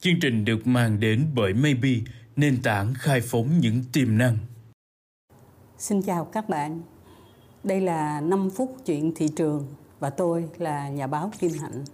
Chương trình được mang đến bởi Maybe, nền tảng khai phóng những tiềm năng. Xin chào các bạn. Đây là 5 phút chuyện thị trường và tôi là nhà báo Kim Hạnh.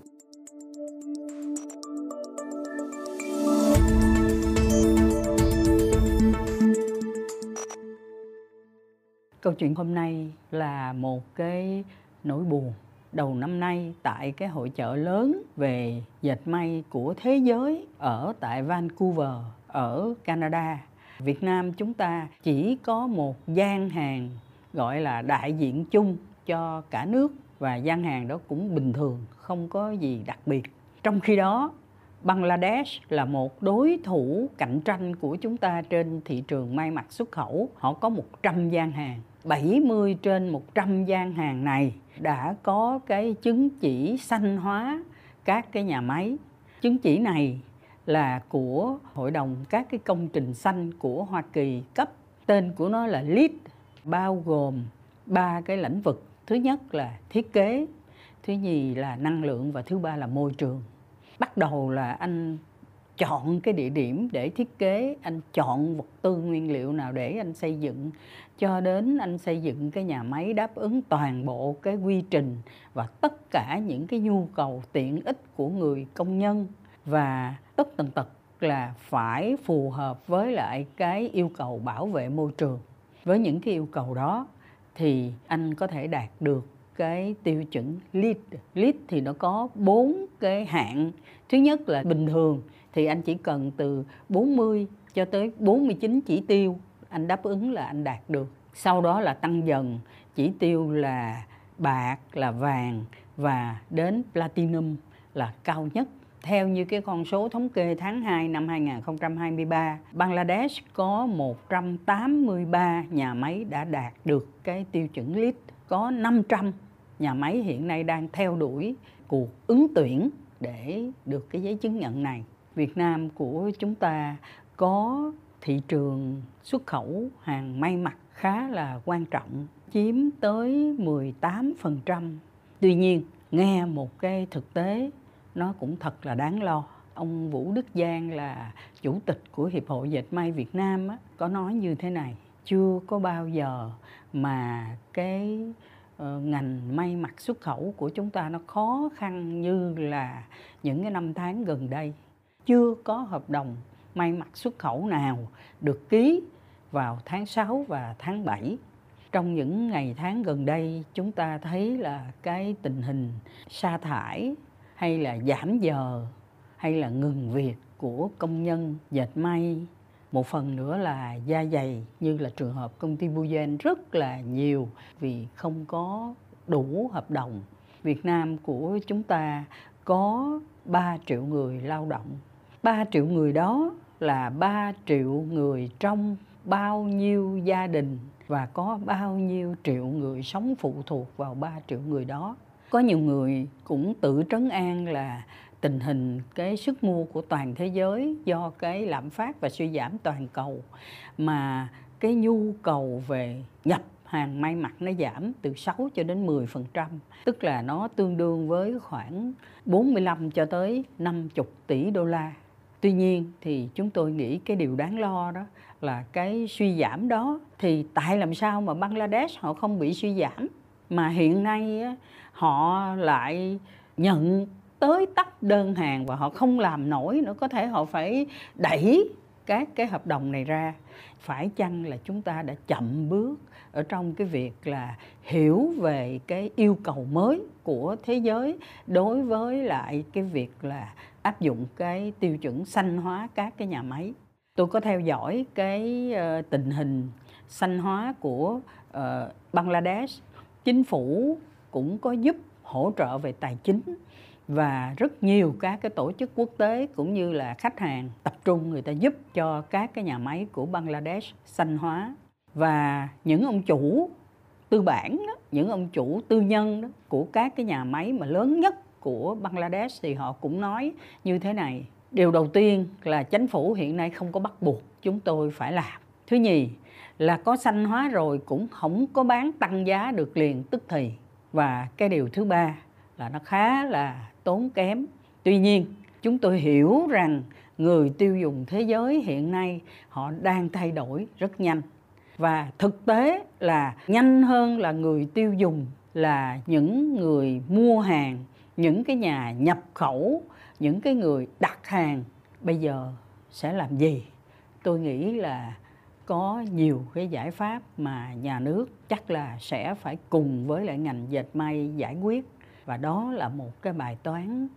Câu chuyện hôm nay là một cái nỗi buồn đầu năm nay tại cái hội chợ lớn về dệt may của thế giới ở tại Vancouver ở Canada. Việt Nam chúng ta chỉ có một gian hàng gọi là đại diện chung cho cả nước và gian hàng đó cũng bình thường, không có gì đặc biệt. Trong khi đó, Bangladesh là một đối thủ cạnh tranh của chúng ta trên thị trường may mặc xuất khẩu. Họ có 100 gian hàng. 70 trên 100 gian hàng này đã có cái chứng chỉ xanh hóa các cái nhà máy. Chứng chỉ này là của Hội đồng các cái công trình xanh của Hoa Kỳ cấp. Tên của nó là LEED, bao gồm ba cái lĩnh vực. Thứ nhất là thiết kế, thứ nhì là năng lượng và thứ ba là môi trường. Bắt đầu là anh chọn cái địa điểm để thiết kế, anh chọn vật tư nguyên liệu nào để anh xây dựng, cho đến anh xây dựng cái nhà máy đáp ứng toàn bộ cái quy trình và tất cả những cái nhu cầu tiện ích của người công nhân và tất tần tật là phải phù hợp với lại cái yêu cầu bảo vệ môi trường với những cái yêu cầu đó thì anh có thể đạt được cái tiêu chuẩn LEED. LEED thì nó có bốn cái hạng. Thứ nhất là bình thường thì anh chỉ cần từ 40 cho tới 49 chỉ tiêu anh đáp ứng là anh đạt được. Sau đó là tăng dần, chỉ tiêu là bạc, là vàng và đến platinum là cao nhất. Theo như cái con số thống kê tháng 2 năm 2023, Bangladesh có 183 nhà máy đã đạt được cái tiêu chuẩn LEED. Có 500 nhà máy hiện nay đang theo đuổi cuộc ứng tuyển để được cái giấy chứng nhận này. Việt Nam của chúng ta có thị trường xuất khẩu hàng may mặc khá là quan trọng, chiếm tới 18%. Tuy nhiên, nghe một cái thực tế nó cũng thật là đáng lo. Ông Vũ Đức Giang là chủ tịch của Hiệp hội Dệt may Việt Nam á, có nói như thế này, chưa có bao giờ mà cái ờ, ngành may mặc xuất khẩu của chúng ta nó khó khăn như là những cái năm tháng gần đây chưa có hợp đồng may mặc xuất khẩu nào được ký vào tháng 6 và tháng 7. Trong những ngày tháng gần đây, chúng ta thấy là cái tình hình sa thải hay là giảm giờ hay là ngừng việc của công nhân dệt may, một phần nữa là da dày như là trường hợp công ty Buyen rất là nhiều vì không có đủ hợp đồng. Việt Nam của chúng ta có 3 triệu người lao động 3 triệu người đó là 3 triệu người trong bao nhiêu gia đình và có bao nhiêu triệu người sống phụ thuộc vào 3 triệu người đó. Có nhiều người cũng tự trấn an là tình hình cái sức mua của toàn thế giới do cái lạm phát và suy giảm toàn cầu mà cái nhu cầu về nhập hàng may mặc nó giảm từ 6 cho đến 10%, tức là nó tương đương với khoảng 45 cho tới 50 tỷ đô la tuy nhiên thì chúng tôi nghĩ cái điều đáng lo đó là cái suy giảm đó thì tại làm sao mà bangladesh họ không bị suy giảm? Mà hiện nay họ lại nhận tới tấp đơn hàng và họ không làm nổi nữa. Có thể họ phải đẩy các cái hợp đồng này ra. Phải chăng là chúng ta đã chậm bước ở trong cái việc là hiểu về cái yêu cầu mới của thế giới đối với lại cái việc là áp dụng cái tiêu chuẩn xanh hóa các cái nhà máy. Tôi có theo dõi cái ờ, tình hình xanh hóa của uh, Bangladesh. Chính phủ cũng có giúp hỗ trợ về tài chính và rất nhiều các cái tổ chức quốc tế cũng như là khách hàng tập trung người ta giúp cho các cái nhà máy của Bangladesh xanh hóa. Và những ông chủ tư bản đó, những ông chủ tư nhân đó, của các cái nhà máy mà lớn nhất của Bangladesh thì họ cũng nói như thế này. Điều đầu tiên là chính phủ hiện nay không có bắt buộc chúng tôi phải làm. Thứ nhì là có xanh hóa rồi cũng không có bán tăng giá được liền tức thì. Và cái điều thứ ba là nó khá là tốn kém. Tuy nhiên, chúng tôi hiểu rằng người tiêu dùng thế giới hiện nay họ đang thay đổi rất nhanh. Và thực tế là nhanh hơn là người tiêu dùng là những người mua hàng những cái nhà nhập khẩu, những cái người đặt hàng bây giờ sẽ làm gì? Tôi nghĩ là có nhiều cái giải pháp mà nhà nước chắc là sẽ phải cùng với lại ngành dệt may giải quyết. Và đó là một cái bài toán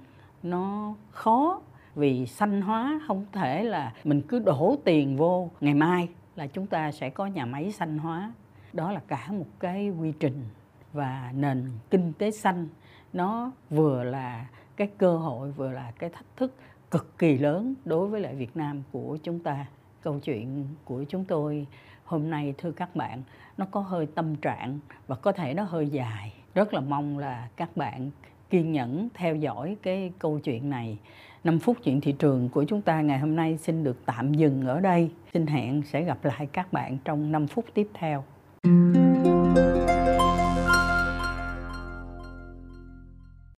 nó khó vì xanh hóa không thể là mình cứ đổ tiền vô, ngày mai là chúng ta sẽ có nhà máy xanh hóa. Đó là cả một cái quy trình và nền kinh tế xanh, nó vừa là cái cơ hội, vừa là cái thách thức cực kỳ lớn đối với lại Việt Nam của chúng ta. Câu chuyện của chúng tôi hôm nay, thưa các bạn, nó có hơi tâm trạng và có thể nó hơi dài. Rất là mong là các bạn kiên nhẫn theo dõi cái câu chuyện này. 5 phút chuyện thị trường của chúng ta ngày hôm nay xin được tạm dừng ở đây. Xin hẹn sẽ gặp lại các bạn trong 5 phút tiếp theo.